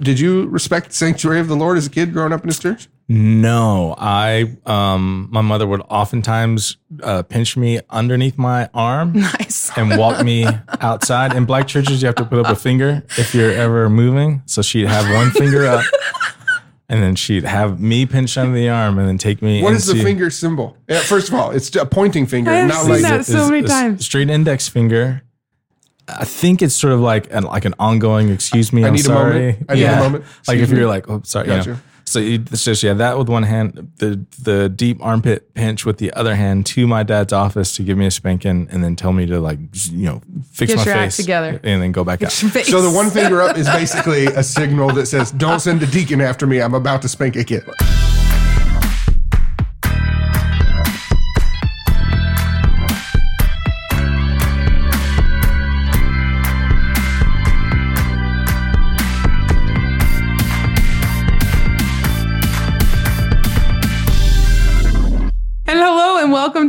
Did you respect sanctuary of the Lord as a kid growing up in his church? No, I um my mother would oftentimes uh, pinch me underneath my arm Nice. and walk me outside. In black churches, you have to put up a finger if you're ever moving. So she'd have one finger up, and then she'd have me pinch under the arm, and then take me. What is the finger symbol? Yeah, first of all, it's a pointing finger, I've not seen like that so many a times. Straight index finger. I think it's sort of like an like an ongoing. Excuse me, I I'm need a moment. I need a moment. Like if Excuse you're like, oh, sorry. you Gotcha. know. So you, it's just yeah, that with one hand, the the deep armpit pinch with the other hand to my dad's office to give me a spanking, and then tell me to like you know fix Get my your act face together. and then go back out. Face. So the one finger up is basically a signal that says, "Don't send a deacon after me. I'm about to spank a kid."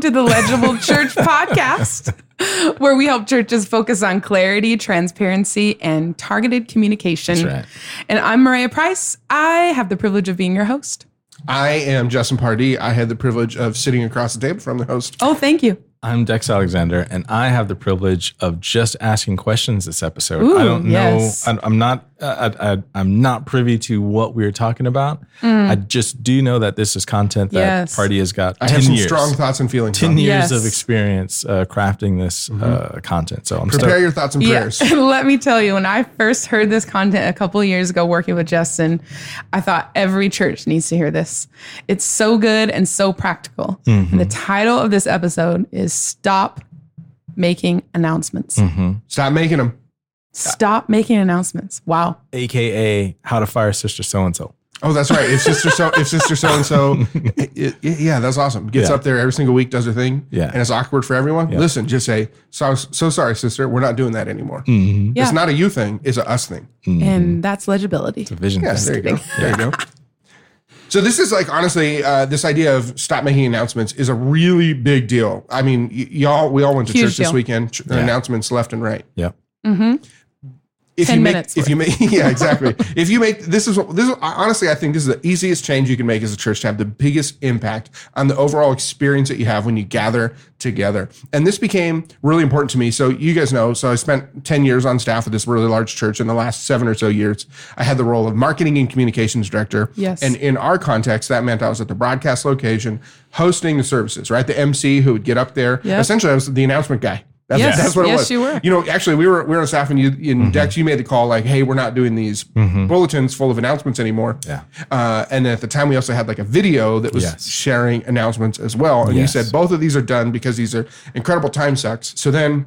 Welcome to the Legible Church podcast, where we help churches focus on clarity, transparency, and targeted communication. That's right. And I'm Mariah Price. I have the privilege of being your host. I am Justin Pardee. I had the privilege of sitting across the table from the host. Oh, thank you. I'm Dex Alexander, and I have the privilege of just asking questions this episode. Ooh, I don't know. yes. I, I'm not. Uh, I, I, I'm not privy to what we're talking about. I just do know that this is content that Mm. Yes. Pardee has got. I have some years, strong thoughts and feelings. 10 on. years Yes. of experience uh, crafting this uh, content. So I'm Prepare stoked. your thoughts and Yeah. prayers. Let me tell you, when I first heard this content a couple of years ago working with Justin, I thought every church needs to hear this. It's so good and so practical. And the title of this episode is Stop Making Announcements. Stop making them. Stop making announcements. Wow. AKA how to fire sister so and so. Oh, that's right. If sister so if sister so and so, yeah, that's awesome. Gets Yeah. up there every single week, does her thing, Yeah. and it's awkward for everyone. Listen, just say so. So sorry, sister. We're not doing that anymore. Mm-hmm. Yeah. It's not a you thing. It's a us thing. And that's legibility. It's a Vision. Yeah, thing. there you go. There you go. So this is like honestly, uh, this idea of stop making announcements is a really big deal. I mean, y- y'all, we all went to Huge church this deal. weekend. Ch- Announcements left and right. Yep. If 10 you make, minutes if you make, yeah, exactly. if you make this is this is honestly, I think this is the easiest change you can make as a church to have the biggest impact on the overall experience that you have when you gather together. And this became really important to me. So you guys know, so I spent ten years on staff at this really large church. In the last seven or so years, I had the role of marketing and communications director. Yes. And in our context, that meant I was at the broadcast location hosting the services, right? The MC who would get up there. Yep. Essentially, I was the announcement guy. That's, Yes. that's what it Yes, was. you were. You know, actually, we were we were on staff, and you, in Mm-hmm. Dex, you made the call like, "Hey, we're not doing these bulletins full of announcements anymore." Yeah. Uh, and then at the time, we also had like a video that was Yes. sharing announcements as well. And Yes. you said both of these are done because these are incredible time sucks. So then.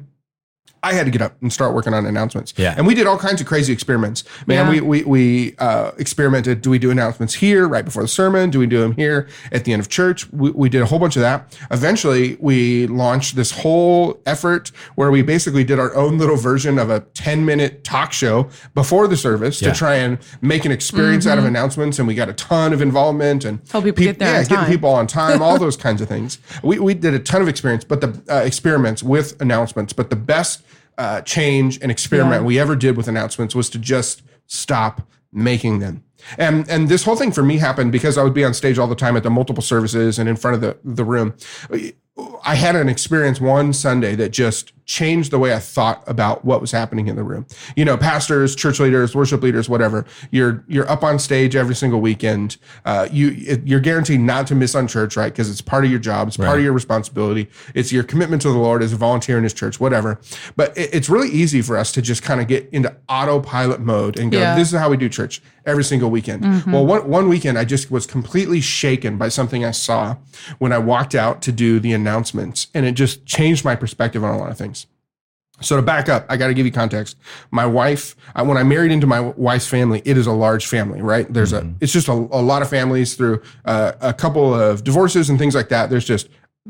I had to get up and start working on announcements. Yeah. And we did all kinds of crazy experiments. Man, Yeah. we we, we uh, experimented. Do we do announcements here right before the sermon? Do we do them here at the end of church? We, we did a whole bunch of that. Eventually, we launched this whole effort where we basically did our own little version of a 10 minute talk show before the service Yeah. to try and make an experience out of announcements. And we got a ton of involvement and Help Mm-hmm. people get there yeah, on getting time. people on time, all those kinds of things. We, we did a ton of experience, but the uh, experiments with announcements, but the best uh, change and experiment Yeah. we ever did with announcements was to just stop making them. And and this whole thing for me happened because I would be on stage all the time at the multiple services and in front of the the room. I had an experience one Sunday that just changed the way I thought about what was happening in the room. You know, pastors, church leaders, worship leaders, whatever. You're you're up on stage every single weekend. Uh, you you're guaranteed not to miss on church, right? Because it's part of your job. It's part Right. of your responsibility. It's your commitment to the Lord as a volunteer in His church, whatever. But it, it's really easy for us to just kind of get into autopilot mode and go, Yeah. "This is how we do church every single weekend." Well, one one weekend I just was completely shaken by something I saw when I walked out to do the announcements, and it just changed my perspective on a lot of things. So to back up, I got to give you context. My wife, I, when I married into my wife's family, it is a large family, right? There's a, it's just a, a lot of families through uh, a couple of divorces and things like that. There's just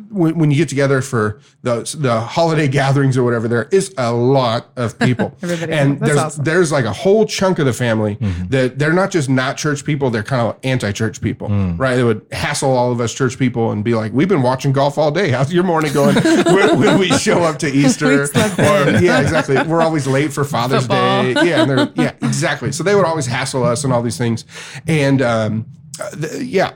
when, when you get together for the the holiday gatherings or whatever, there is a lot of people, and there's awesome. there's like a whole chunk of the family that they're not just not church people; they're kind of anti-church people, right? They would hassle all of us church people and be like, "We've been watching golf all day. How's your morning going? when, when we show up to Easter, or yeah, exactly. We're always late for Father's Football. Day. Yeah, and they're, yeah, exactly. So they would always hassle us and all these things, and um, uh, th- yeah, l-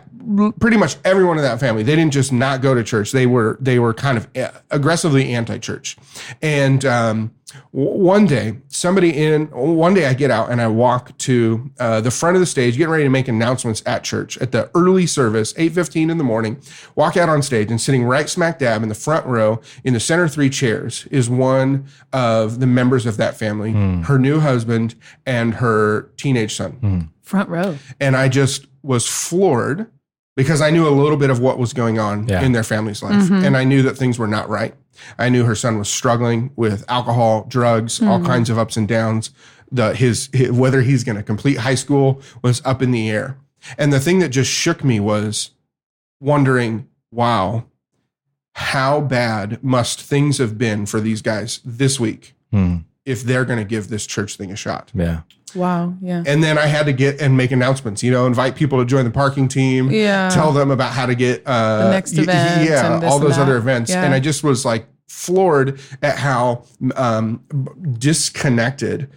pretty much everyone in that family. They didn't just not go to church. They were they were kind of uh, aggressively anti-church, and. Um, one day, somebody in one day, I get out and I walk to uh, the front of the stage, getting ready to make announcements at church at the early service, eight fifteen in the morning. Walk out on stage and sitting right smack dab in the front row in the center three chairs is one of the members of that family, her new husband and her teenage son. Front row. And I just was floored because I knew a little bit of what was going on Yeah. in their family's life. And I knew that things were not right. I knew her son was struggling with alcohol, drugs, all kinds of ups and downs. The his, his whether he's going to complete high school was up in the air. And the thing that just shook me was wondering, wow, how bad must things have been for these guys this week Hmm. If they're going to give this church thing a shot? Yeah. Wow. Yeah. And then I had to get and make announcements, you know, invite people to join the parking team, Yeah. tell them about how to get uh, The next y- event yeah, and all those other events. Yeah. And I just was like floored at how um, disconnected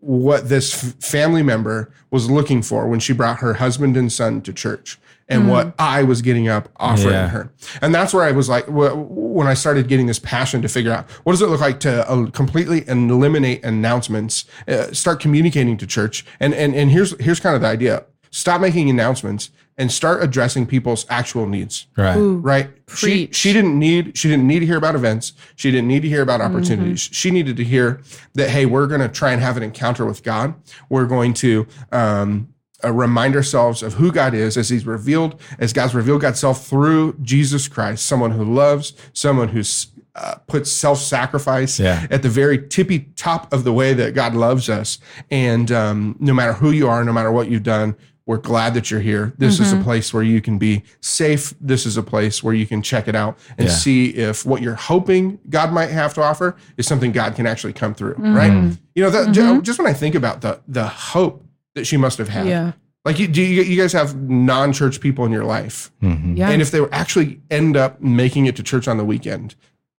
what this f- family member was looking for when she brought her husband and son to church and what I was getting up offering Yeah. her. And that's where I was like, when I started getting this passion to figure out what does it look like to uh, completely eliminate announcements, uh, start communicating to church. And, and, and here's, here's kind of the idea. Stop making announcements and start addressing people's actual needs Right. right she she didn't need she didn't need to hear about events she didn't need to hear about opportunities Mm-hmm. she needed to hear that hey we're going to try and have an encounter with god we're going to um uh, remind ourselves of who God is as He's revealed, as God's revealed God's self through Jesus Christ, someone who loves, someone who's uh, puts self-sacrifice Yeah. at the very tippy top of the way that God loves us. And um, no matter who you are, no matter what you've done, we're glad that you're here. This is a place where you can be safe. This is a place where you can check it out and Yeah. see if what you're hoping God might have to offer is something God can actually come through. Right? You know, that, ju- just when I think about the the hope that she must have had. Yeah. Like, you, do you, you guys have non-church people in your life, mm-hmm. Yeah. and if they actually end up making it to church on the weekend,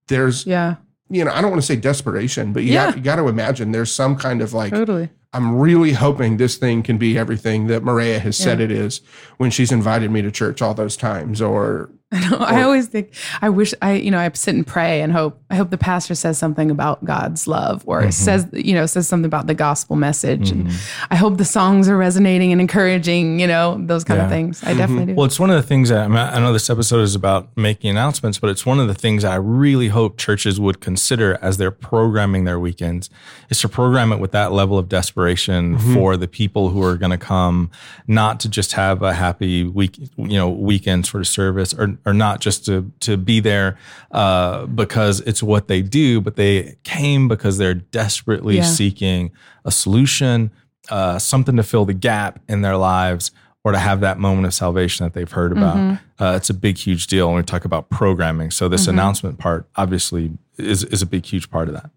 there's yeah. you know I don't want to say desperation, but you Yeah. got you got to imagine there's some kind of like Totally. I'm really hoping this thing can be everything that Maria has said it is when she's invited me to church all those times. Or I always think I wish I you know I sit and pray and hope I hope the pastor says something about God's love or Mm-hmm. says you know says something about the gospel message. And mm-hmm. I hope the songs are resonating and encouraging you know those kind of things. I mm-hmm. definitely do. Well, it's one of the things that I, mean, I know this episode is about making announcements, but it's one of the things I really hope churches would consider as they're programming their weekends is to program it with that level of desperation mm-hmm. for the people who are going to come, not to just have a happy week, you know, weekend sort of service, or or not just to to be there uh, because it's what they do, but they came because they're desperately Yeah. seeking a solution, uh, something to fill the gap in their lives or to have that moment of salvation that they've heard about. Mm-hmm. Uh, it's a big, huge deal when we talk about programming. So this announcement part obviously is, is a big, huge part of that.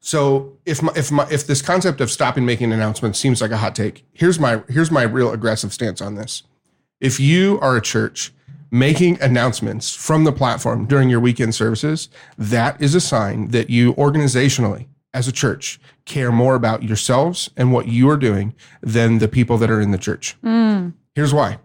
so if my, if my if this concept of stopping making announcements seems like a hot take, here's my here's my real aggressive stance on this. If you are a church making announcements from the platform during your weekend services, that is a sign that you organizationally as a church care more about yourselves and what you are doing than the people that are in the church. Here's why.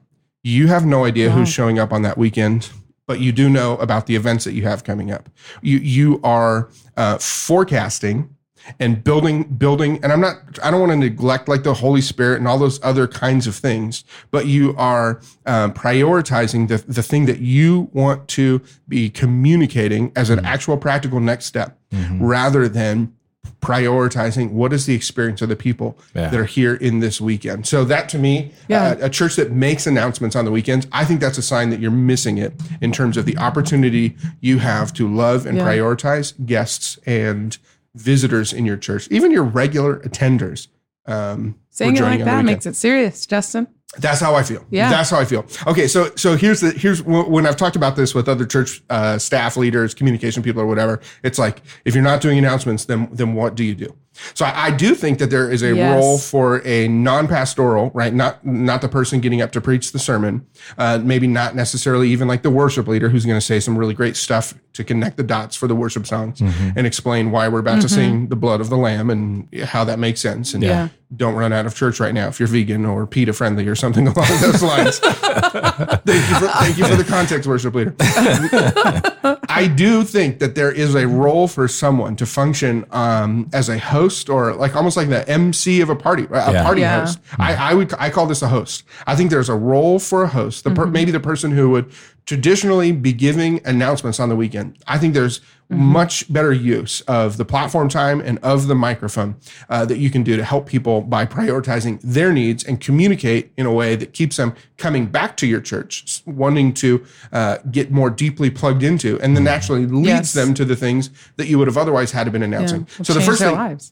You have no idea who's showing up on that weekend, but you do know about the events that you have coming up. You you are uh, forecasting and building building and i'm not i don't want to neglect like the holy spirit and all those other kinds of things but you are um, prioritizing the, the thing that you want to be communicating as an actual practical next step rather than prioritizing what is the experience of the people Yeah. that are here in this weekend so that to me Yeah. uh, a church that makes announcements on the weekends i think that's a sign that you're missing it in terms of the opportunity you have to love and Yeah. prioritize guests and visitors in your church even your regular attenders um, saying it like that makes it serious Justin That's how I feel. Yeah. That's how I feel. Okay, so so here's the here's when I've talked about this with other church uh, staff leaders, communication people, or whatever. It's like if you're not doing announcements, then then what do you do? So I, I do think that there is a Yes. role for a non-pastoral, right? Not not the person getting up to preach the sermon. Uh, maybe not necessarily even like the worship leader who's going to say some really great stuff to connect the dots for the worship songs mm-hmm. and explain why we're about to mm-hmm. sing the blood of the lamb and how that makes sense. And Yeah. don't run out of church right now if you're vegan or PETA friendly or something along those lines. thank you for thank you for the context, worship leader. I do think that there is a role for someone to function um, as a host or like almost like the MC of a party, a Yeah. party Yeah. host. Mm-hmm. I, I would I call this a host. I think there's a role for a host, the per, maybe the person who would traditionally be giving announcements on the weekend. I think there's much better use of the platform time and of the microphone uh, that you can do to help people by prioritizing their needs and communicate in a way that keeps them coming back to your church, wanting to uh, get more deeply plugged into, and then naturally leads Yes. them to the things that you would have otherwise had to been announcing. Will so the first thing, lives.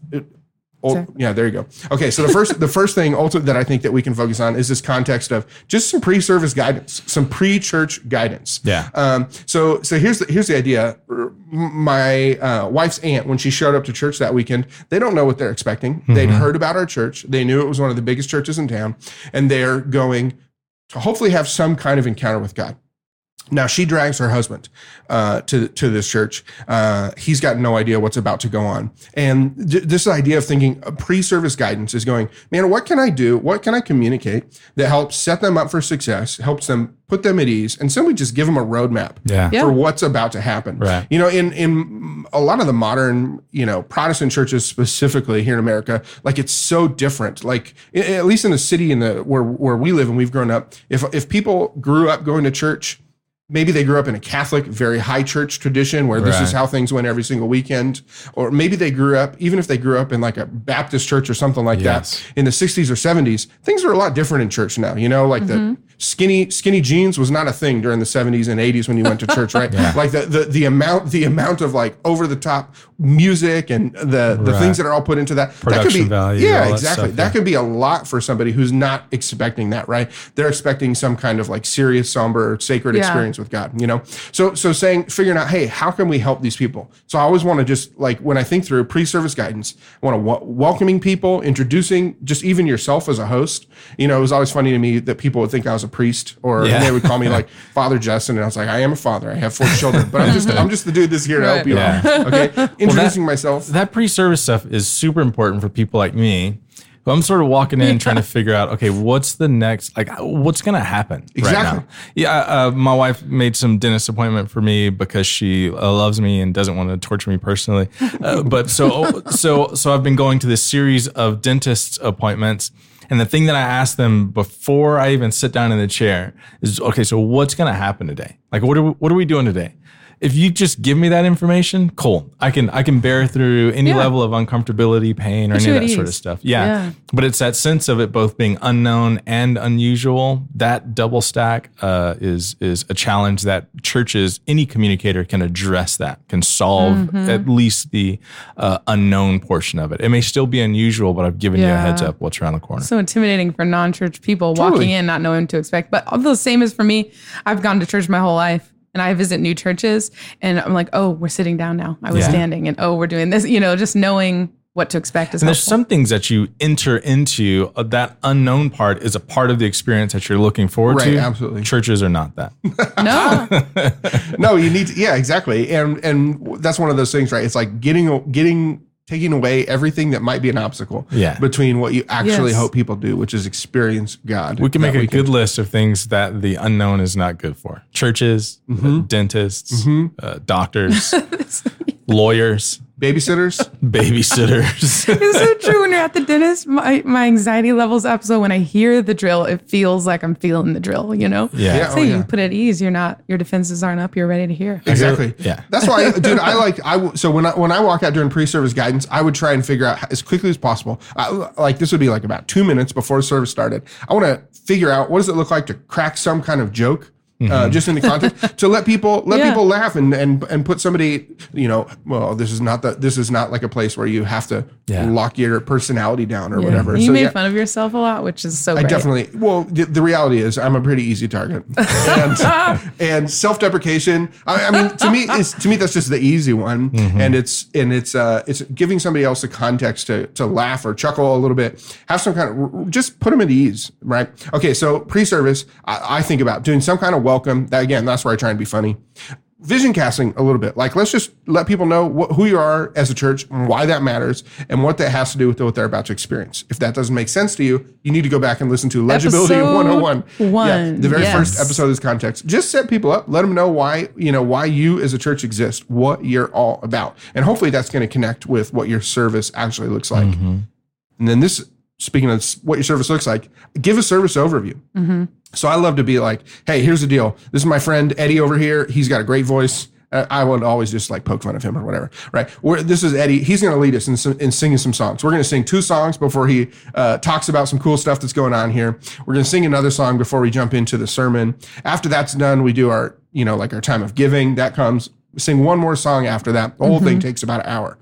Oh, Sorry. yeah, there you go. Okay, so the first the first thing also that I think that we can focus on is this context of just some pre-service guidance, some pre-church guidance. Yeah. Um, so so here's the here's the idea. My uh, wife's aunt, when she showed up to church that weekend, they don't know what they're expecting. They'd heard about our church. They knew it was one of the biggest churches in town, and they're going to hopefully have some kind of encounter with God. Now she drags her husband uh, to to this church. Uh, he's got no idea what's about to go on, and th- this idea of thinking uh, pre-service guidance is going, man, what can I do? What can I communicate that helps set them up for success, helps them put them at ease, and simply just give them a roadmap Yeah. Yeah. for what's about to happen. Right. You know, in in a lot of the modern, you know, Protestant churches specifically here in America, like it's so different. Like at least in the city in the where where we live and we've grown up, if if people grew up going to church, maybe they grew up in a Catholic, very high church tradition where this is how things went every single weekend, or maybe they grew up, even if they grew up in like a Baptist church or something like Yes. that in the 60s or 70s, things are a lot different in church now. You know, like the mm-hmm. Skinny skinny jeans was not a thing during the 70s and 80s when you went to church, right? Like the, the the amount the amount of like over the top music and the the Right. things that are all put into that that could Production be value, yeah all that exactly stuff, that yeah. could be a lot for somebody who's not expecting that right they're expecting some kind of like serious somber sacred Yeah. experience with god you know so so saying figuring out hey how can we help these people so i always want to just like when i think through pre-service guidance i want to w- welcoming people introducing just even yourself as a host you know it was always funny to me that people would think i was a priest or Yeah. they would call me like father justin and i was like i am a father i have four children but i'm just i'm just the dude that's here to help you Yeah. out okay introducing myself that pre-service stuff is super important for people like me who I'm sort of walking in trying to figure out, okay, what's the next, like, what's going to happen right Exactly. now? Yeah, uh, my wife made some dentist appointment for me because she uh, loves me and doesn't want to torture me personally. Uh, but so, so, so I've been going to this series of dentist appointments. And the thing that I ask them before I even sit down in the chair is, okay, so what's going to happen today? Like, what are we, what are we doing today? If you just give me that information, cool. I can I can bear through any Yeah. level of uncomfortability, pain, or Put any of at that sort of stuff. Yeah. Yeah. But it's that sense of it both being unknown and unusual. That double stack uh, is is a challenge that churches, any communicator can address that, can solve Mm-hmm. at least the uh, unknown portion of it. It may still be unusual, but I've given you a heads up what's around the corner. so intimidating for non-church people Totally. walking in not knowing what to expect but although the same is for me i've gone to church my whole life and i visit new churches and i'm like oh we're sitting down now i was Yeah. standing and oh we're doing this you know just knowing what to expect is And there's some things that you enter into. Uh, that unknown part is a part of the experience that you're looking forward Right, to. absolutely. Churches are not that. no no, you need to, yeah, exactly. And and that's one of those things, right? It's like getting getting taking away everything that might be an obstacle Yeah. between what you actually Yes. hope people do, which is experience God. We can make a good list of things that the unknown is not good for. Churches, uh, dentists, uh, doctors, lawyers, babysitters. babysitters. it's so true when you're at the dentist my, my anxiety levels up so when i hear the drill it feels like i'm feeling the drill you know Yeah. Yeah. so Oh, you yeah. put it at ease you're not your defenses aren't up you're ready to hear Exactly. Yeah. That's why, dude. I like. I, so when I when I walk out during pre-service guidance, I would try and figure out as quickly as possible. I, like this would be like about two minutes before service started. I want to figure out what does it look like to crack some kind of joke Uh, just in the context to let people let Yeah. people laugh and, and and put somebody you know well this is not the this is not like a place where you have to Yeah. lock your personality down or Yeah. whatever You so made yeah fun of yourself a lot, which is so I great. definitely. Well, the, the reality is, I'm a pretty easy target, and, and self-deprecation. I, I mean, to me, is to me that's just the easy one, Mm-hmm. and it's and it's uh, it's giving somebody else the context to to laugh or chuckle a little bit, have some kind of just put them at ease, right? Okay, so pre-service, I, I think about doing some kind of welcome. That again, that's where I try and be funny vision casting a little bit. Like, let's just let people know what, who you are as a church, and why that matters, and what that has to do with what they're about to experience. If that doesn't make sense to you, you need to go back and listen to Legibility Episode 101. Yeah, the very yes. first episode is context. Just set people up, let them know why, you know, why you as a church exist, what you're all about. And hopefully that's going to connect with what your service actually looks like. Mm-hmm. And then this, speaking of what your service looks like, give a service overview. So I love to be like, hey, here's the deal. This is my friend Eddie over here. He's got a great voice. Uh, I would always just like poke fun of him or whatever, right? We're, this is Eddie. He's going to lead us in, some, in singing some songs. We're going to sing two songs before he uh, talks about some cool stuff that's going on here. We're going to sing another song before we jump into the sermon. After that's done, we do our, you know, like our time of giving. That comes. Sing one more song after that. The whole thing takes about an hour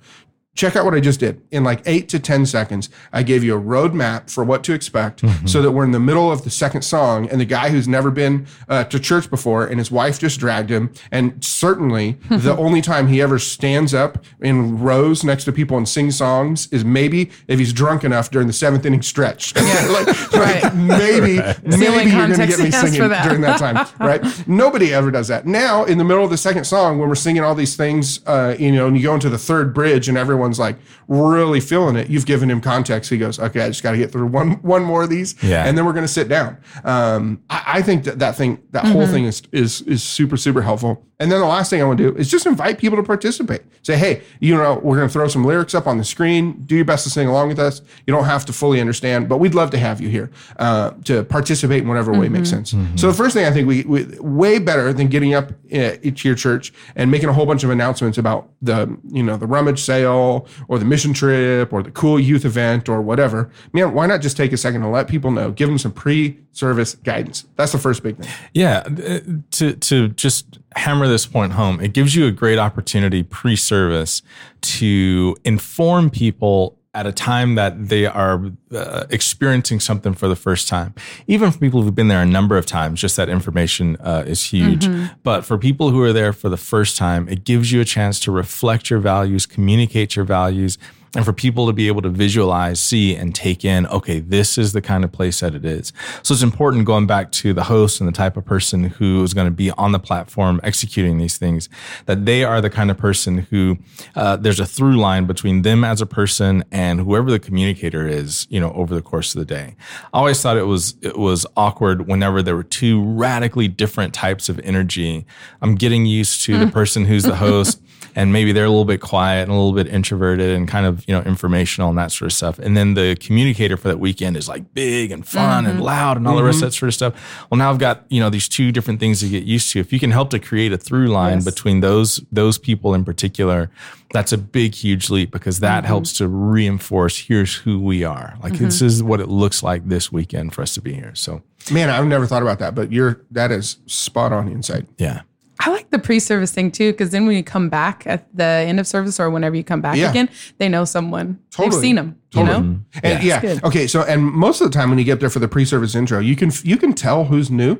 check out what I just did. In like eight to 10 seconds, I gave you a roadmap for what to expect so that we're in the middle of the second song and the guy who's never been uh, to church before and his wife just dragged him. And certainly the only time he ever stands up in rows next to people and sings songs is maybe if he's drunk enough during the seventh inning stretch. like, like, Right. maybe, only maybe you're going to get me singing that. during that time, right? Nobody ever does that. Now, in the middle of the second song, when we're singing all these things, uh, you know, and you go into the third bridge and everyone's like really feeling it, you've given him context. He goes, okay, I just got to get through one one more of these, Yeah. and then we're going to sit down. Um, I, I think that that thing, that whole Mm-hmm. thing is is is super super helpful. And then the last thing I want to do is just invite people to participate. Say, hey, you know, we're going to throw some lyrics up on the screen. Do your best to sing along with us. You don't have to fully understand, but we'd love to have you here uh, to participate in whatever way makes sense. So the first thing I think we, we way better than getting up uh, to your church and making a whole bunch of announcements about the you know the rummage sale or the mission trip or the cool youth event or whatever. Man, why not just take a second to let people know, give them some pre-service guidance. That's the first big thing. Yeah, uh, to to just hammer this point home, it gives you a great opportunity pre-service to inform people at a time that they are uh, experiencing something for the first time. Even for people who've been there a number of times, just that information uh, is huge. But for people who are there for the first time, it gives you a chance to reflect your values, communicate your values, and for people to be able to visualize, see, and take in, okay, this is the kind of place that it is. So it's important going back to the host and the type of person who is going to be on the platform executing these things, that they are the kind of person who uh, there's a through line between them as a person and whoever the communicator is, you know, over the course of the day. I always thought it was it was awkward whenever there were two radically different types of energy. I'm getting used to the person who's the host and maybe they're a little bit quiet and a little bit introverted and kind of you know informational and that sort of stuff. And then the communicator for that weekend is like big and fun and mm-hmm. loud and all the rest of mm-hmm. that sort of stuff. Well now i've got you know these two different things to get used to. If you can help to create a through line Yes. between those those people in particular that's a big huge leap because that mm-hmm. helps to reinforce here's who we are. Like this is what it looks like this weekend for us to be here. So Man, I've never thought about that, but you're that is spot on insight. yeah I like the pre-service thing too, because then when you come back at the end of service or whenever you come back Yeah. again, they know someone. They've seen them. Totally. You know, And yeah, good. okay. So, and most of the time when you get there for the pre-service intro, you can you can tell who's new.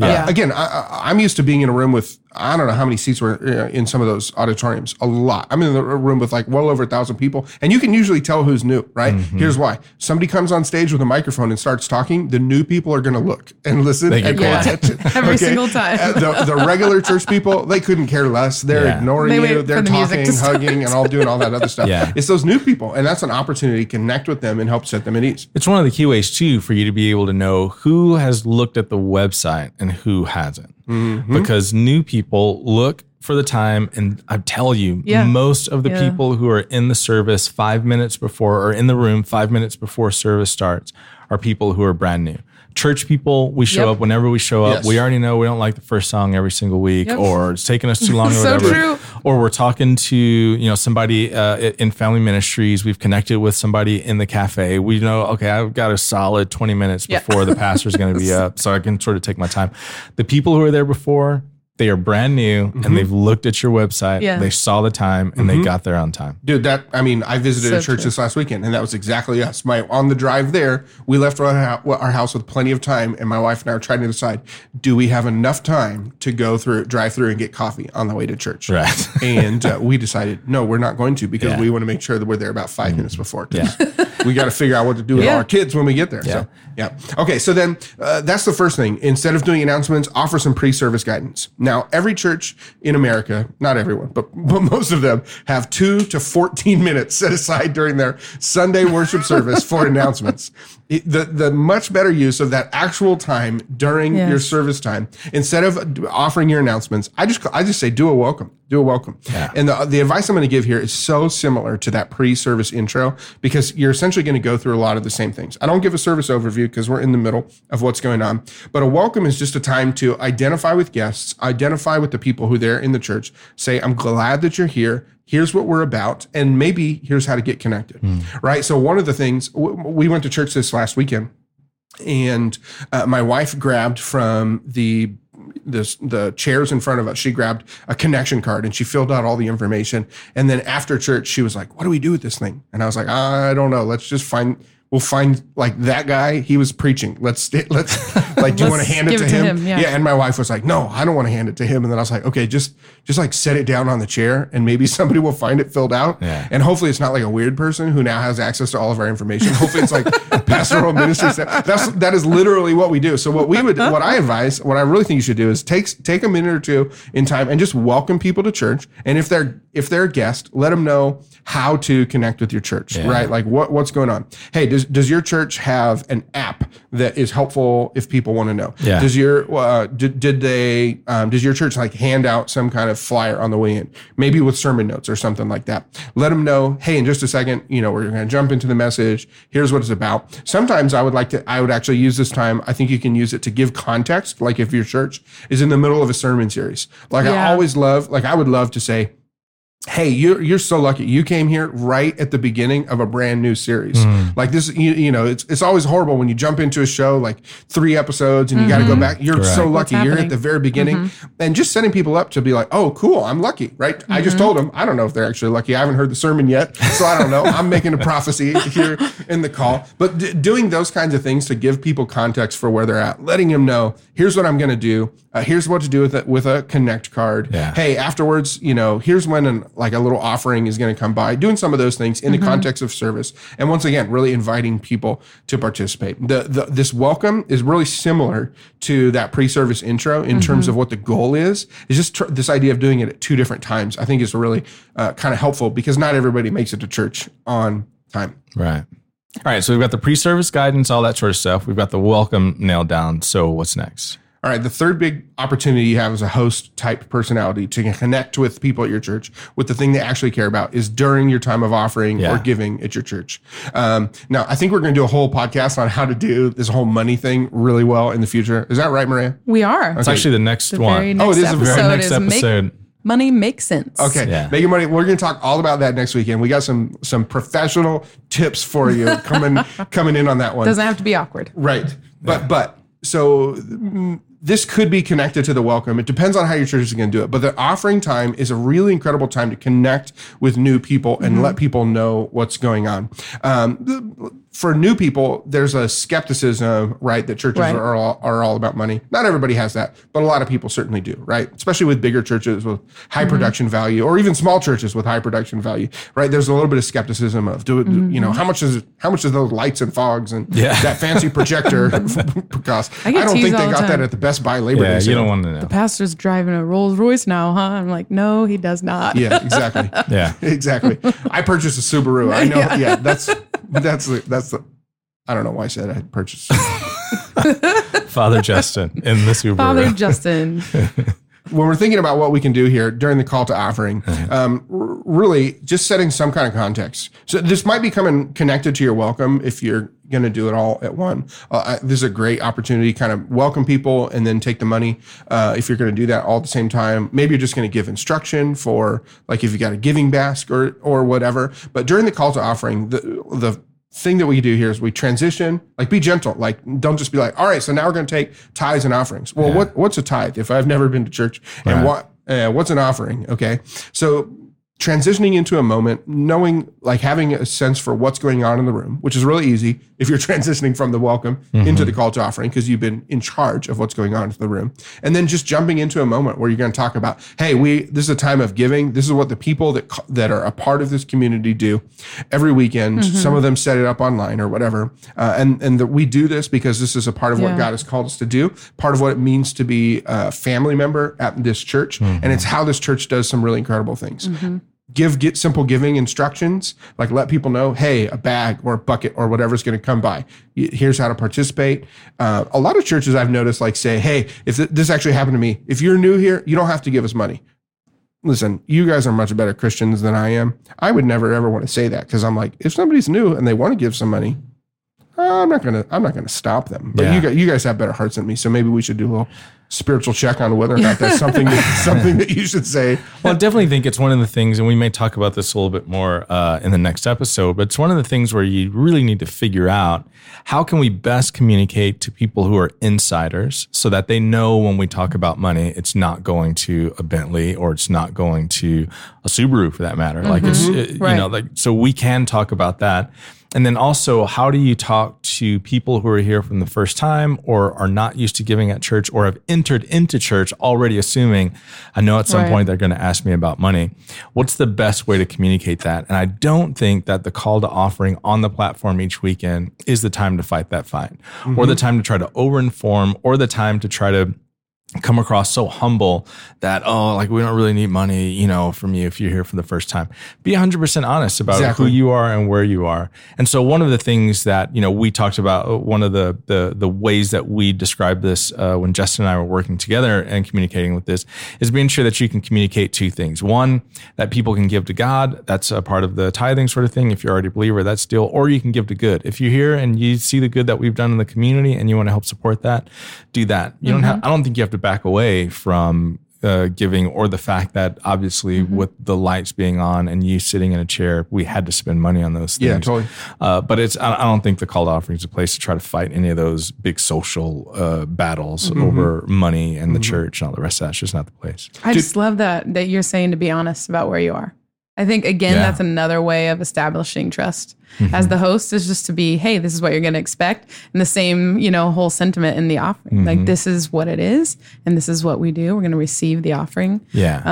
Uh, Yeah. again, I, I, I'm used to being in a room with I don't know how many seats were uh, in some of those auditoriums. A lot. I'm in a room with like well over a thousand people, and you can usually tell who's new. Right? Mm-hmm. Here's why: somebody comes on stage with a microphone and starts talking. The new people are going to look and listen They and pay quiet. attention Every single time. Uh, the, the regular church people, they couldn't care less. They're Yeah. ignoring They you. They're the talking, hugging, and all doing all that other stuff. Yeah. It's those new people, and that's an opportunity to connect with them and help set them at ease. It's one of the key ways too for you to be able to know who has looked at the website and who hasn't. Mm-hmm. Because new people look for the time, and I tell you, Yeah. most of the Yeah. people who are in the service five minutes before or in the room five minutes before service starts are people who are brand new. Church people, we show Yep. up whenever we show up. Yes. We already know we don't like the first song every single week, Yep. or it's taking us too long, or So whatever. true. Or we're talking to you know somebody uh, in family ministries. We've connected with somebody in the cafe. We know okay, I've got a solid twenty minutes Yeah. before the pastor's going to be up, so I can sort of take my time. The people who are there before. They are brand new Mm-hmm. and they've looked at your website. Yeah. They saw the time and they got there on time. Dude, that I mean, I visited So a church true. this last weekend, and that was exactly us. My on the drive there, we left our, our house with plenty of time, and my wife and I were trying to decide: do we have enough time to go through, drive through, and get coffee on the way to church? Right. and uh, we decided, no, we're not going to because Yeah. We want to make sure that we're there about five minutes before. 'cause we got to figure out what to do with Yeah. our kids when we get there. So, yeah. Okay. So then uh, that's the first thing. Instead of doing announcements, offer some pre-service guidance. Now, every church in America, not everyone, but, but most of them have two to 14 minutes set aside during their Sunday worship service for announcements. It- the, the much better use of that actual time during Yes. your service time, instead of offering your announcements, I just, I just say, do a welcome, do a welcome. Yeah. And the, the advice I'm going to give here is so similar to that pre-service intro because you're essentially going to go through a lot of the same things. I don't give a service overview because we're in the middle of what's going on, but a welcome is just a time to identify with guests, identify with the people who they're there in the church, say, I'm glad that you're here. Here's what we're about, and maybe here's how to get connected. Right. So one of the things we went to church this last weekend and uh, my wife grabbed from the this the chairs in front of us she grabbed a connection card and she filled out all the information and then after church she was like what do we do with this thing and i was like i don't know let's just find we'll find like that guy he was preaching let's let's like do you want to hand it to it to him, him, yeah. and my wife was like no i don't want to hand it to him and then i was like okay just just like set it down on the chair and maybe somebody will find it filled out Yeah. and hopefully it's not like a weird person who now has access to all of our information. Hopefully it's like pastoral ministry staff. That's that is literally what we do. So what we would what I advise, what I really think you should do is take take a minute or two in time and just welcome people to church. And if they're if they're a guest, let them know how to connect with your church, right? Like what what's going on. Hey, does does your church have an app that is helpful if people want to know? Yeah. Does your uh, did, did they um, does your church like hand out some kind of flyer on the way in maybe with sermon notes or something like that let them know hey in just a second you know we're going to jump into the message here's what it's about sometimes i would like to i would actually use this time i think you can use it to give context like if your church is in the middle of a sermon series like i always love like i would love to say hey you're you're so lucky. You came here right at the beginning of a brand new series. Hmm. Like this you, you know it's it's always horrible when you jump into a show like three episodes and you got to go mm-hmm. back. You're so lucky. You're at the very beginning. Mm-hmm. And just setting people up to be like oh cool i'm lucky right? I just mm-hmm. told them i don't know if they're actually lucky. I haven't heard the sermon yet so i don't know. I'm making a prophecy here in the call. But d- doing those kinds of things to give people context for where they're at letting them know here's what i'm going to do. Uh, here's what to do with it with a connect card. Yeah. hey afterwards you know here's when an, like a little offering is going to come by doing some of those things in the context of service and once again really inviting people to participate the, the this welcome is really similar to that pre-service intro in terms of what the goal is it's just tr- this idea of doing it at two different times i think is really uh, kind of helpful because not everybody makes it to church on time Right. All right. So we've got the pre service guidance, all that sort of stuff. We've got the welcome nailed down. So what's next? All right, the third big opportunity you have as a host type personality to connect with people at your church with the thing they actually care about is during your time of offering Yeah. or giving at your church. Um, now, I think we're going to do a whole podcast on how to do this whole money thing really well in the future. Is that right, Maria? We are. It's actually the next The one. very next Oh, it is the very next episode. Make money makes sense. Okay, Yeah. making money. We're going to talk all about that next weekend. We got some some professional tips for you coming coming in on that one. Doesn't have to be awkward. Right. But but so this could be connected to the welcome. It depends on how your church is going to do it. But the offering time is a really incredible time to connect with new people and let people know what's going on. Um, the- for new people, there's a skepticism, right, that churches Right. are all, are all about money. Not everybody has that, but a lot of people certainly do, right? Especially with bigger churches with high mm-hmm. production value, or even small churches with high production value, right? There's a little bit of skepticism of, do it, mm-hmm. you know, how much is how much is those lights and fogs and Yeah. that fancy projector cost? I, get don't think they all the got that at the Best Buy Labor Day. Yeah, you don't want to know. The Pastor's driving a Rolls Royce now, huh? I'm like, no, he does not. Yeah, exactly. Yeah. exactly. I purchased a Subaru. I know. Yeah, that's that's the, that's the. I don't know why I said I had purchased. Father Justin in the Subaru. Father Justin. when we're thinking about what we can do here during the call to offering, um, r- really just setting some kind of context. So this might be coming connected to your welcome if you're going to do it all at one. Uh, I, this is a great opportunity to kind of welcome people and then take the money. Uh, if you're going to do that all at the same time, maybe you're just going to give instruction for like if you got a giving basket or or whatever. But during the call to offering, the the thing that we do here is we transition like be gentle. Like don't just be like all right so now we're going to take tithes and offerings. Well what what's a tithe if i've never been to church? And Right. what uh, what's an offering? Okay. So transitioning into a moment knowing like having a sense for what's going on in the room which is really easy if you're transitioning from the welcome mm-hmm. into the call to offering because you've been in charge of what's going on in the room. And then just jumping into a moment where you're going to talk about hey we this is a time of giving. This is what the people that that are a part of this community do every weekend. Mm-hmm. Some of them set it up online or whatever. Uh, and and that we do this because this is a part of what god has called us to do part of what it means to be a family member at this church. Mm-hmm. And it's how this church does some really incredible things give get simple giving instructions like let people know hey a bag or a bucket or whatever's going to come by. Here's how to participate. Uh, a lot of churches i've noticed like say hey if th- this actually happened to me if you're new here you don't have to give us money. Listen you guys are much better christians than i am. I would never ever want to say that because i'm like if somebody's new and they want to give some money i'm not gonna i'm not gonna stop them. But Yeah. you guys you guys have better hearts than me so maybe we should do a little spiritual check on whether or not that's something that, something that you should say Well, I definitely think it's one of the things, and we may talk about this a little bit more uh, in the next episode, but it's one of the things where you really need to figure out how can we best communicate to people who are insiders so that they know when we talk about money, it's not going to a Bentley or it's not going to a Subaru for that matter. Like it's, it- you know, like, so we can talk about that. And then also, how do you talk to people who are here from the first time or are not used to giving at church or have entered into church already assuming, I know at some Right. point they're going to ask me about money? What's the best way to communicate that? And I don't think that the call to offering on the platform each weekend is the time to fight that fight or the mm-hmm. time to try to overinform or the time to try to come across so humble that oh like we don't really need money you know from you if you're here for the first time. Be 100% honest about Exactly. who you are and where you are. And so one of the things that you know we talked about uh, one of the the, the ways that we described this uh, when justin and i were working together and communicating with this is being sure that you can communicate two things. One that people can give to god. That's a part of the tithing sort of thing if you're already a believer that's deal or you can give to good. If you're here and you see the good that we've done in the community and you want to help support that do that. You don't have i don't think you have to back away from uh, giving or the fact that obviously with the lights being on and you sitting in a chair we had to spend money on those things Yeah, totally. uh, but it's I I don't think the call to offering is a place to try to fight any of those big social uh, battles over money and the church and all the rest of that. It's just not the place. I just love that that you're saying to be honest about where you are. I think again Yeah. that's another way of establishing trust. As the host is just to be, hey, this is what you're going to expect, and the same, you know, whole sentiment in the offering. Like this is what it is, and this is what we do. We're going to receive the offering. Yeah.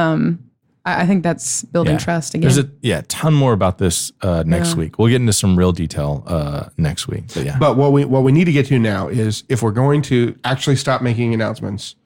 I, I think that's building Yeah. trust again. There's a yeah, ton more about this uh, next Yeah. week. We'll get into some real detail uh, next week. But yeah, But what we what we need to get to now is if we're going to actually stop making announcements.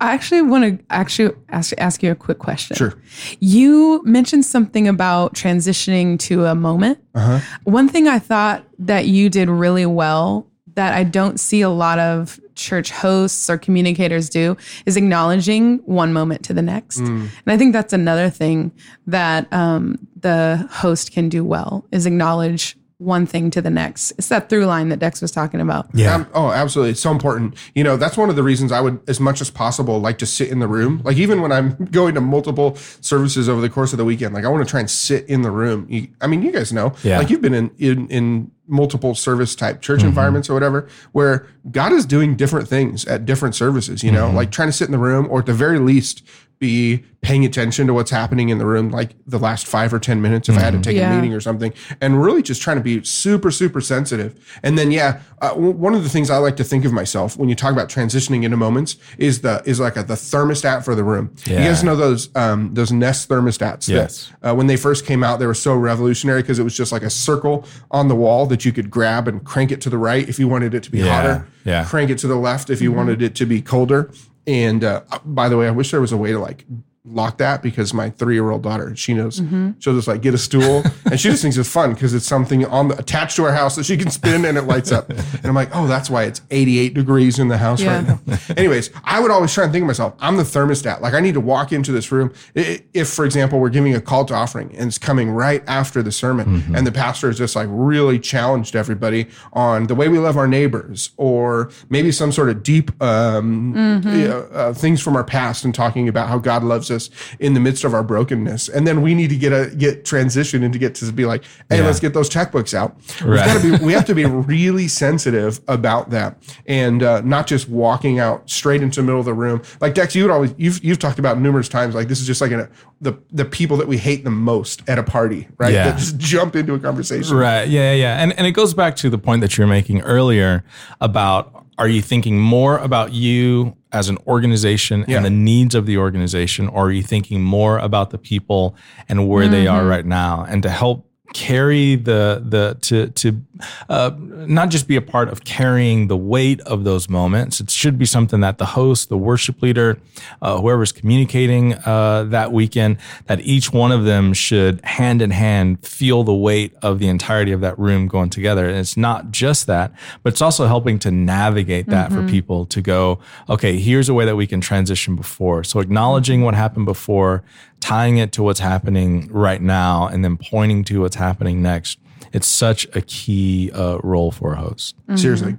I actually want to actually ask, ask you a quick question. Sure. You mentioned something about transitioning to a moment. Uh-huh. One thing I thought that you did really well that I don't see a lot of church hosts or communicators do is acknowledging one moment to the next. And I think that's another thing that um, the host can do well is acknowledge one thing to the next. It's that through line that Dex was talking about. yeah, Um, oh, absolutely. It's so important. You know, that's one of the reasons I would, as much as possible, like to sit in the room. Like even when I'm going to multiple services over the course of the weekend, like I want to try and sit in the room. You, I mean, you guys know, Yeah. like you've been in in in multiple service type church environments or whatever, where God is doing different things at different services. You know, like trying to sit in the room, or at the very least, be paying attention to what's happening in the room, like the last five or ten minutes if I had to take Yeah. a meeting or something, and really just trying to be super, super sensitive. And then, yeah, uh, w- one of the things I like to think of myself when you talk about transitioning into moments is the is like a, the thermostat for the room. You guys know those um, those Nest thermostats? Yes. That, uh, when they first came out, they were so revolutionary because it was just like a circle on the wall that you could grab and crank it to the right if you wanted it to be Yeah, hotter. yeah. Crank it to the left if you wanted it to be colder. And uh, by the way, I wish there was a way to like lock that because my three year old daughter, she knows, she'll just like get a stool and she just thinks it's fun because it's something on the, attached to our house that she can spin and it lights up. And I'm like, oh, that's why it's 88 degrees in the house Yeah. right now. Anyways, I would always try and think of myself, I'm the thermostat. Like I need to walk into this room. If, for example, we're giving a call to offering and it's coming right after the sermon and the pastor is just like really challenged everybody on the way we love our neighbors or maybe some sort of deep um, you know, uh, things from our past and talking about how God loves us in the midst of our brokenness. And then we need to get a get transition and to get to be like, hey, Yeah. let's get those checkbooks out. Right. be we have to be really sensitive about that and uh, not just walking out straight into the middle of the room. Like Dex, you would always you've you've talked about numerous times like this is just like a, the the people that we hate the most at a party, right? Yeah. That just jump into a conversation. Right. Yeah, yeah. And and it goes back to the point that you were making earlier about are you thinking more about you as an organization Yeah. and the needs of the organization, or are you thinking more about the people and where they are mm-hmm. right now? And to help carry the the to to uh, not just be a part of carrying the weight of those moments. It should be something that the host, the worship leader, uh, whoever's communicating uh, that weekend, that each one of them should hand in hand feel the weight of the entirety of that room going together. And it's not just that, but it's also helping to navigate that for people to go, okay, here's a way that we can transition before. So acknowledging what happened before, tying it to what's happening right now, and then pointing to what's happening next. It's such a key uh, role for a host. Seriously.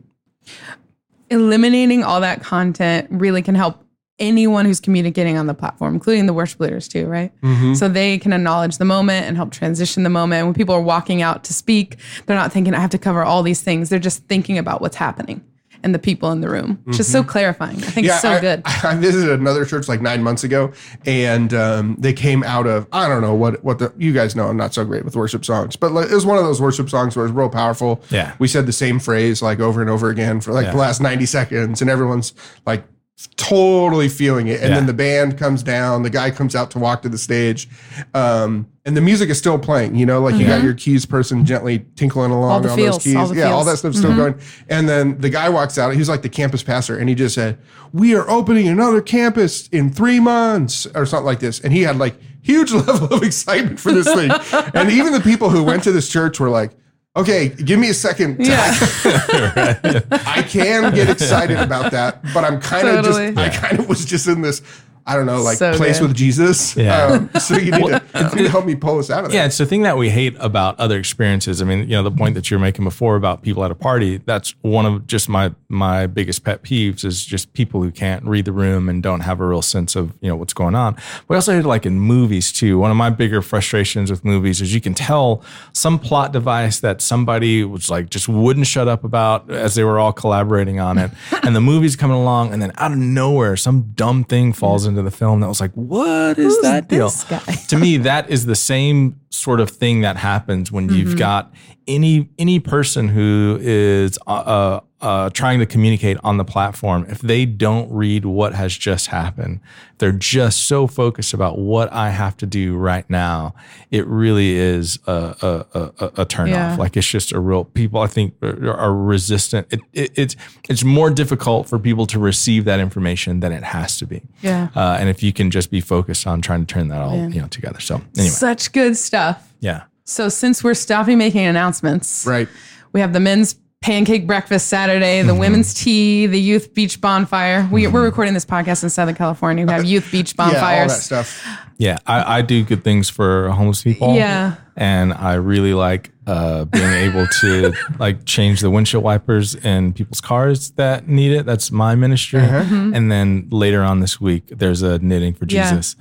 eliminating all that content really can help anyone who's communicating on the platform, including the worship leaders too, right? So they can acknowledge the moment and help transition the moment. When people are walking out to speak, they're not thinking, I have to cover all these things. They're just thinking about what's happening and the people in the room. It's just so clarifying. I think it's so I, good. I visited another church like nine months ago, and um, they came out of I don't know what what the you guys know I'm not so great with worship songs, but like, it was one of those worship songs where it was real powerful. Yeah. we said the same phrase like over and over again for like the last 90 seconds, and everyone's like totally feeling it. And Yeah. then the band comes down, the guy comes out to walk to the stage, um, and the music is still playing. You know, like you got your keys person gently tinkling along on feels, those keys, all yeah, all feels. that stuff's still going. And then the guy walks out. He's like the campus pastor, and he just said, "We are opening another campus in three months," or something like this. And he had like huge level of excitement for this thing. and even the people who went to this church were like. Okay, give me a second. Yeah. I can get excited about that, but I'm kind of Totally. just, I kind of was just in this, I don't know, like So place good. with Jesus. Yeah. Um, so you need, to, you need to help me pull us out of that. Yeah, it's the thing that we hate about other experiences. I mean, you know, the point that you're making before about people at a party, that's one of just my my biggest pet peeves is just people who can't read the room and don't have a real sense of, you know, what's going on. We also hate it like in movies too. One of my bigger frustrations with movies is you can tell some plot device that somebody was like just wouldn't shut up about as they were all collaborating on it. and the movie's coming along and then out of nowhere some dumb thing falls into the film that was like, what is Who's that deal? guy? to me that is the same sort of thing that happens when Mm-hmm. you've got any any person who is uh, uh, uh, trying to communicate on the platform if they don't read what has just happened they're just so focused about what i have to do right now it really is a, a, a, a- turn Yeah. off like it's just a real people i think are, are resistant it, it, it's it's more difficult for people to receive that information than it has to be Yeah. uh, and if you can just be focused on trying to turn that all you know together. So anyway, Such good stuff. Yeah, So since we're stopping making announcements, Right. we have the men's pancake breakfast Saturday, Mm-hmm. the women's tea, the youth beach bonfire. We, We're recording this podcast in Southern California. We have youth beach Yeah, all that bonfires. stuff. yeah. I, I do good things for homeless people. Yeah. and I really like uh, being able to like change the windshield wipers in people's cars that need it. That's my ministry. And then later on this week, there's a knitting for Mm-hmm. Yeah. Jesus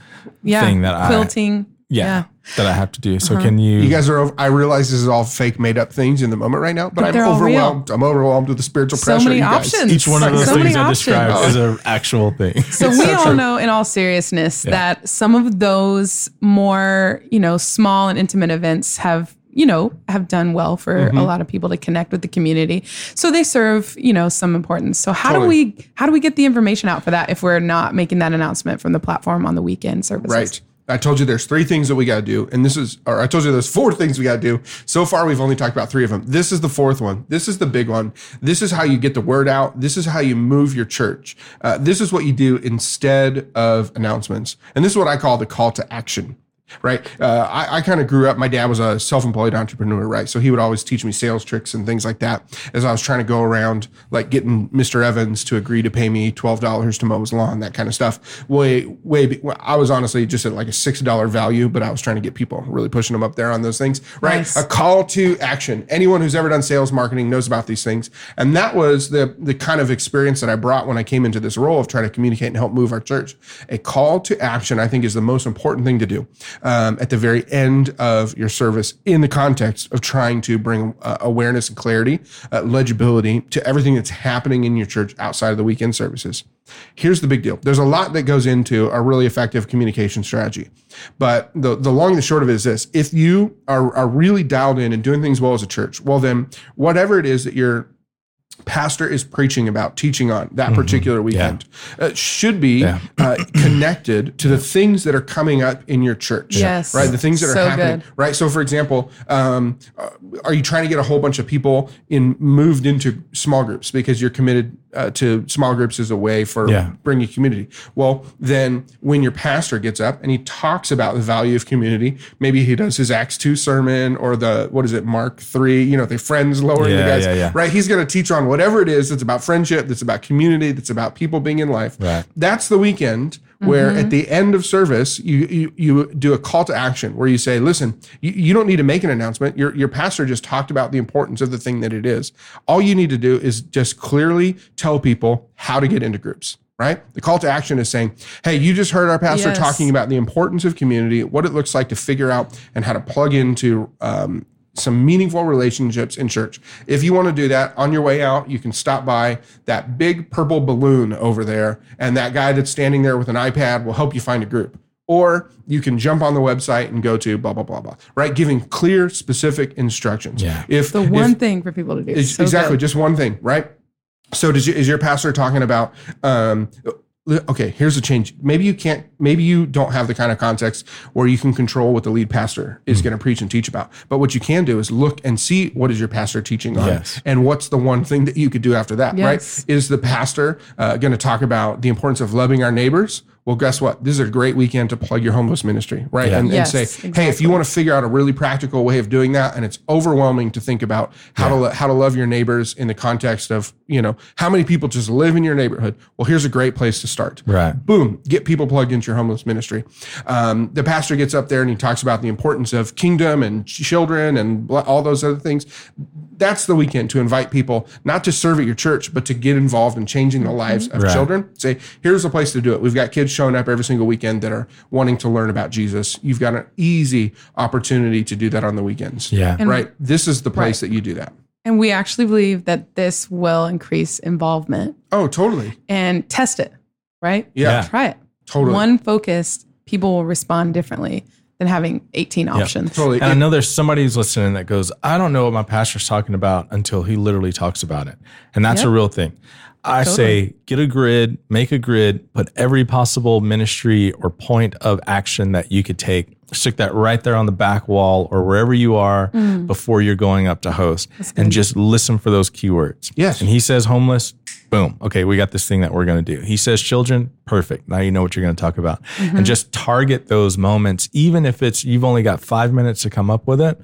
yeah, thing that I quilting. Yeah, that I have to do. Uh-huh. So can you? You guys are. Over, I realize this is all fake, made up things in the moment right now, but, I'm they're all real. overwhelmed. I'm overwhelmed with the spiritual So pressure. many you guys. options. each one of those so things I options. described is an actual thing. So we all know, in all seriousness, that some of those more, you know, small and intimate events have, you know, have done well for Mm-hmm. a lot of people to connect with the community. So they serve, you know, some importance. So how Totally. do we how do we get the information out for that if we're not making that announcement from the platform on the weekend services? Right. I told you there's three things that we got to do, and this is, or I told you there's four things we got to do. So far, we've only talked about three of them. This is the fourth one. This is the big one. This is how you get the word out. This is how you move your church. Uh, this is what you do instead of announcements, and this is what I call the call to action right? Uh, I, I kind of grew up. My dad was a self-employed entrepreneur, right? So he would always teach me sales tricks and things like that as I was trying to go around, like getting Mr. Evans to agree to pay me twelve dollars to mow his lawn, that kind of stuff. Way, way. I was honestly just at like a six dollar value, but I was trying to get people, really pushing them up there on those things, right? Nice. A call to action. Anyone who's ever done sales marketing knows about these things, and that was the the kind of experience that I brought when I came into this role of trying to communicate and help move our church. A call to action, I think, is the most important thing to do um, at the very end of your service in the context of trying to bring uh, awareness and clarity, uh, legibility to everything that's happening in your church outside of the weekend services. Here's the big deal. There's a lot that goes into a really effective communication strategy. But the, the long and the short of it is this. If you are, are really dialed in and doing things well as a church, well, then whatever it is that you're pastor is preaching about, teaching on that particular weekend, uh, should be Yeah. uh, connected to the things that are coming up in your church. Yes. Right. The things that are So happening. good. Right. So, for example, um, uh, are you trying to get a whole bunch of people in moved into small groups because you're committed uh, to small groups as a way for Yeah. bringing community? Well, then when your pastor gets up and he talks about the value of community, maybe he does his Acts 2 sermon or the, what is it, Mark 3, you know, the friends lowering the guys, yeah, yeah. right? He's going to teach on whatever it is that's about friendship, that's about community, that's about people being in life. Right. That's the weekend where at the end of service, you, you, you do a call to action where you say, listen, you, you don't need to make an announcement. Your, your pastor just talked about the importance of the thing that it is. All you need to do is just clearly tell people how to get into groups. Right? The call to action is saying, Hey, you just heard our pastor Yes. talking about the importance of community, what it looks like to figure out and how to plug into um, some meaningful relationships in church. If you want to do that on your way out, you can stop by that big purple balloon over there, and that guy that's standing there with an iPad will help you find a group. Or you can jump on the website and go to blah blah blah blah. Right, giving clear, specific instructions. Yeah. If The if- one thing for people to do. is- So exactly, good. just one thing, right? So does you, is your pastor talking about? Um, okay, here's a change. Maybe you can't. Maybe you don't have the kind of context where you can control what the lead pastor is Hmm. going to preach and teach about. But what you can do is look and see what is your pastor teaching on, Yes. and what's the one thing that you could do after that, Yes. right? Is the pastor uh, going to talk about the importance of loving our neighbors? Well, guess what? This is a great weekend to plug your homeless ministry, right? Yeah. And, and Yes, say, hey, if you want to figure out a really practical way of doing that, and it's overwhelming to think about how to how to love your neighbors in the context of you know how many people just live in your neighborhood. Well, here's a great place to start. Right. Boom, get people plugged into your homeless ministry. Um, the pastor gets up there and he talks about the importance of kingdom and children and all those other things. That's the weekend to invite people not to serve at your church, but to get involved in changing the lives of Right. children. Say, here's a place to do it. We've got kids showing up every single weekend that are wanting to learn about Jesus. You've got an easy opportunity to do that on the weekends. Yeah. And- right. This is the place Right. that you do that. And we actually believe that this will increase involvement Oh, totally. and test it, right? Yeah. Yeah. Try it. Totally. One focused, people will respond differently than having 18 options. Totally. And I know there's somebody who's listening that goes, I don't know what my pastor's talking about until he literally talks about it. And that's Yep. a real thing. I say, get a grid, make a grid, put every possible ministry or point of action that you could take, stick that right there on the back wall or wherever you are Mm. before you're going up to host and just listen for those keywords. Yes. And he says homeless, boom. Okay, we got this thing that we're going to do. He says children, perfect. Now you know what you're going to talk about. And just target those moments, even if it's you've only got five minutes to come up with it.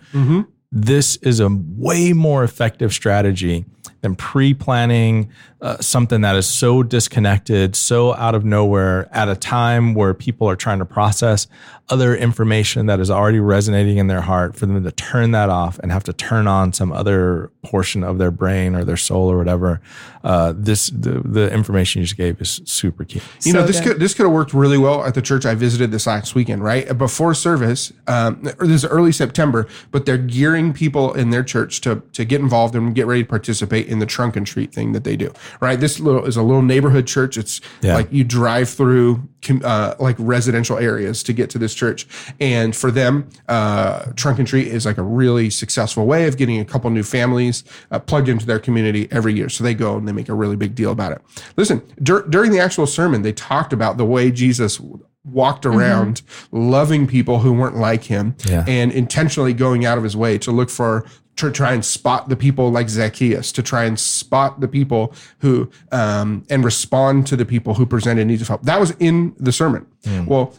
This is a way more effective strategy than pre-planning uh, something that is so disconnected, so out of nowhere at a time where people are trying to process other information that is already resonating in their heart for them to turn that off and have to turn on some other portion of their brain or their soul or whatever. Uh, this the, the information you just gave is super key. You know, this good. could this could have worked really well at the church I visited this last weekend, right? Before service, um, this is early September, but they're gearing people in their church to to get involved and get ready to participate in the trunk and treat thing that they do, right? This little is a little neighborhood church. It's Yeah. like you drive through com- uh, like residential areas to get to this church, and for them, uh, trunk and treat is like a really successful way of getting a couple new families uh, plugged into their community every year. So they go and they make a really big deal about it. Listen, dur- during the actual sermon, they talked about the way Jesus walked around loving people who weren't like him Yeah. and intentionally going out of his way to look for to try and spot the people like Zacchaeus, to try and spot the people who um, and respond to the people who presented needs of help. That was in the sermon. Well,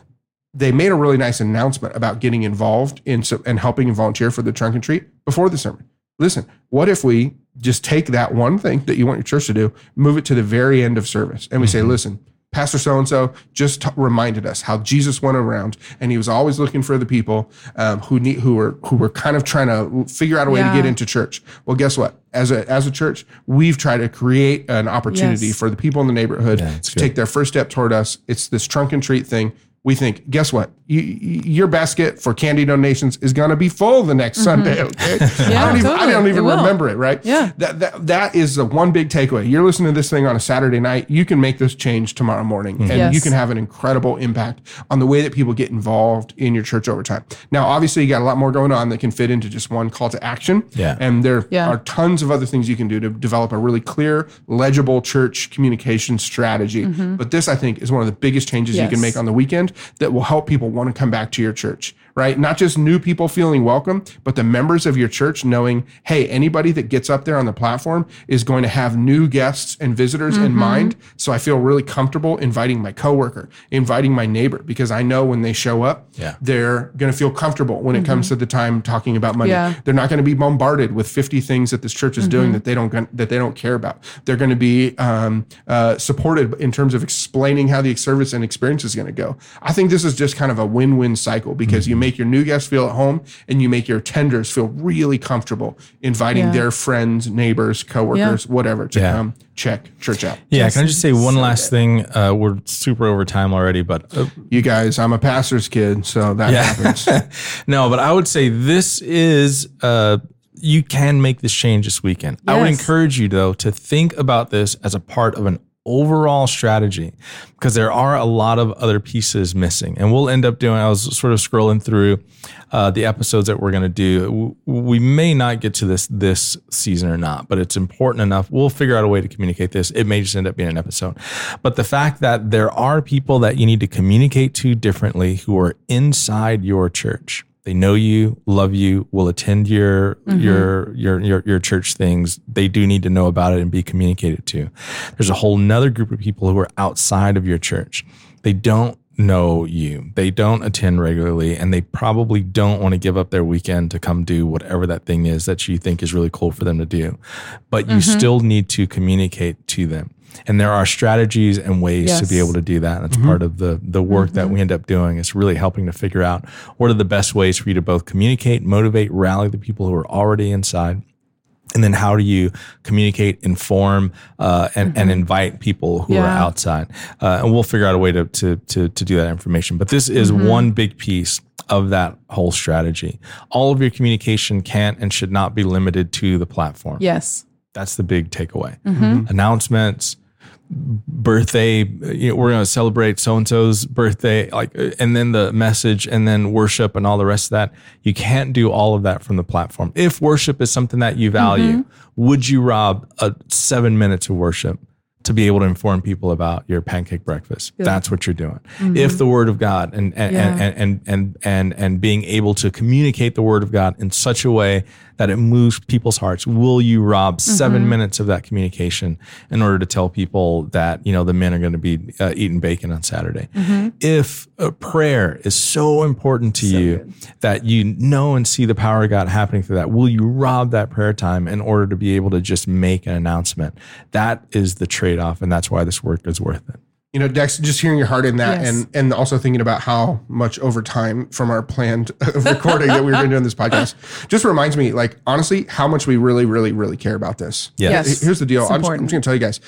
they made a really nice announcement about getting involved in so, and helping and volunteer for the trunk and treat before the sermon. Listen, what if we just take that one thing that you want your church to do, move it to the very end of service, and we say, listen, Pastor so and so just t- reminded us how Jesus went around and he was always looking for the people um, who need who were who were kind of trying to figure out a way Yeah. to get into church. Well, guess what? As a as a church, we've tried to create an opportunity Yes. for the people in the neighborhood to good. take their first step toward us. It's this trunk and treat thing. We think, guess what? You, you- your basket for candy donations is going to be full the next mm-hmm. Sunday. Okay, Yeah, I don't even, I don't even It remember it. Right? Yeah. That, that that is the one big takeaway. You're listening to this thing on a Saturday night. You can make this change tomorrow morning, mm-hmm. and Yes. you can have an incredible impact on the way that people get involved in your church over time. Now, obviously, you got a lot more going on that can fit into just one call to action. Yeah. and there Yeah. are tons of other things you can do to develop a really clear, legible church communication strategy. Mm-hmm. But this, I think, is one of the biggest changes you can make on the weekend that will help people want to come back to your church, right? Not just new people feeling welcome, but the members of your church knowing, hey, anybody that gets up there on the platform is going to have new guests and visitors in mind. So I feel really comfortable inviting my coworker, inviting my neighbor, because I know when they show up, Yeah. they're going to feel comfortable when it comes to the time talking about money. Yeah. They're not going to be bombarded with 50 things that this church is doing that they don't that they don't care about. They're going to be um, uh, supported in terms of explaining how the service and experience is going to go. I think this is just kind of a win-win cycle because you make your new guests feel at home and you make your tenders feel really comfortable inviting Yeah. their friends, neighbors, coworkers, whatever to Yeah. come check church out. Yeah, can I just say one last thing? Uh, we're super over time already, but uh, You guys, I'm a pastor's kid, so that happens. no, but I would say this is uh, you can make this change this weekend. I would encourage you though to think about this as a part of an overall strategy because there are a lot of other pieces missing. And we'll end up doing i was sort of scrolling through uh, the episodes that we're going to do we may not get to this this season or not but it's important enough. We'll figure out a way to communicate this. It may just end up being an episode. But the fact that there are people that you need to communicate to differently who are inside your church they know you, love you, will attend your mm-hmm. your your your your church things. They do need to know about it and be communicated to. There's a whole nother group of people who are outside of your church. They don't know you. They don't attend regularly and they probably don't want to give up their weekend to come do whatever that thing is that you think is really cool for them to do. But you mm-hmm. still need to communicate to them. And there are strategies and ways to be able to do that. And that's mm-hmm. part of the the work that mm-hmm. we end up doing is really helping to figure out what are the best ways for you to both communicate, motivate, rally the people who are already inside. And then how do you communicate, inform, uh, and, and invite people who are outside? Uh, and we'll figure out a way to, to, to, to do that information. But this is one big piece of that whole strategy. All of your communication can't and should not be limited to the platform. Yes. That's the big takeaway. Announcements, birthday, you know, we're going to celebrate so and so's birthday, like, uh, and then the message, and then worship, and all the rest of that. You can't do all of that from the platform. If worship is something that you value, would you rob a seven minutes of worship? To be able to inform people about your pancake breakfast, that's what you're doing. If the Word of God and and, Yeah. and and and and and being able to communicate the Word of God in such a way that it moves people's hearts, will you rob 7 minutes of that communication in order to tell people that you know the men are going to be uh, eating bacon on Saturday? If uh, prayer is so important to you that you know and see the power of God happening through that, will you rob that prayer time in order to be able to just make an announcement? That is the trade off, and that's why this work is worth it. You know, Dex, just hearing your heart in that, Yes. and and also thinking about how much overtime from our planned recording that we were going to do in this podcast, just reminds me, like honestly, how much we really, really, really care about this. Yeah. Yes. Here's the deal. It's I'm just, I'm just going to tell you guys.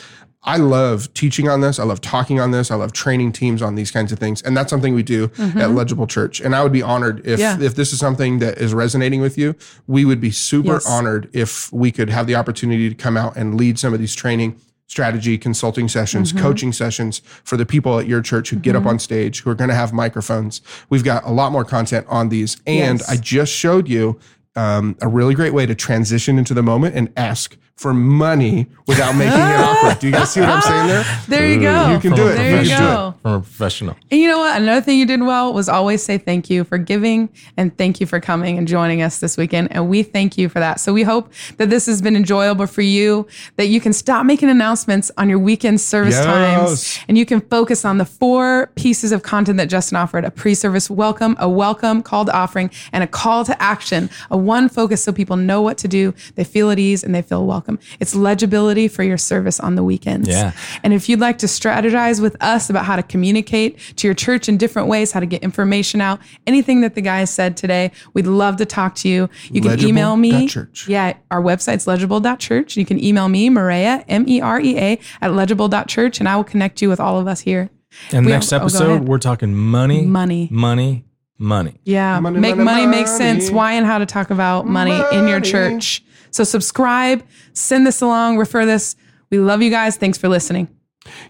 I love teaching on this. I love talking on this. I love training teams on these kinds of things, and that's something we do at Legible Church. And I would be honored if Mm-hmm. Yeah. if this is something that is resonating with you. We would be super Yes. honored if we could have the opportunity to come out and lead some of these training strategy consulting sessions, Mm-hmm. coaching sessions for the people at your church who get up on stage, who are going to have microphones. We've got a lot more content on these. And Yes. I just showed you um, a really great way to transition into the moment and ask for money without making it awkward. Do you guys see what I'm saying there? There you go. You can From do it. There you You can do it. go. From a professional. And you know what? Another thing you did well was always say thank you for giving and thank you for coming and joining us this weekend. And we thank you for that. So we hope that this has been enjoyable for you, that you can stop making announcements on your weekend service Yes. times and you can focus on the four pieces of content that Justin offered a pre service welcome, a welcome, call to offering, and a call to action. A one focus so people know what to do, they feel at ease, and they feel welcome. It's legibility for your service on the weekends. Yeah. And if you'd like to strategize with us about how to communicate to your church in different ways, how to get information out, anything that the guys said today, we'd love to talk to you. You can email me. Church. Yeah, our website's legible.church. You can email me, Maria, M E R E A, at legible.church, and I will connect you with all of us here. And We- next oh, go episode, ahead. we're talking money, Money. money, money. Yeah, Money, make money, money, make sense. Why and how to talk about money, in your church. So subscribe, send this along, refer this. We love you guys. Thanks for listening.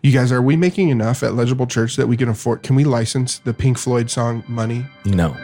You guys, are we making enough at Legible Church that we can afford? Can we license the Pink Floyd song "Money"? No.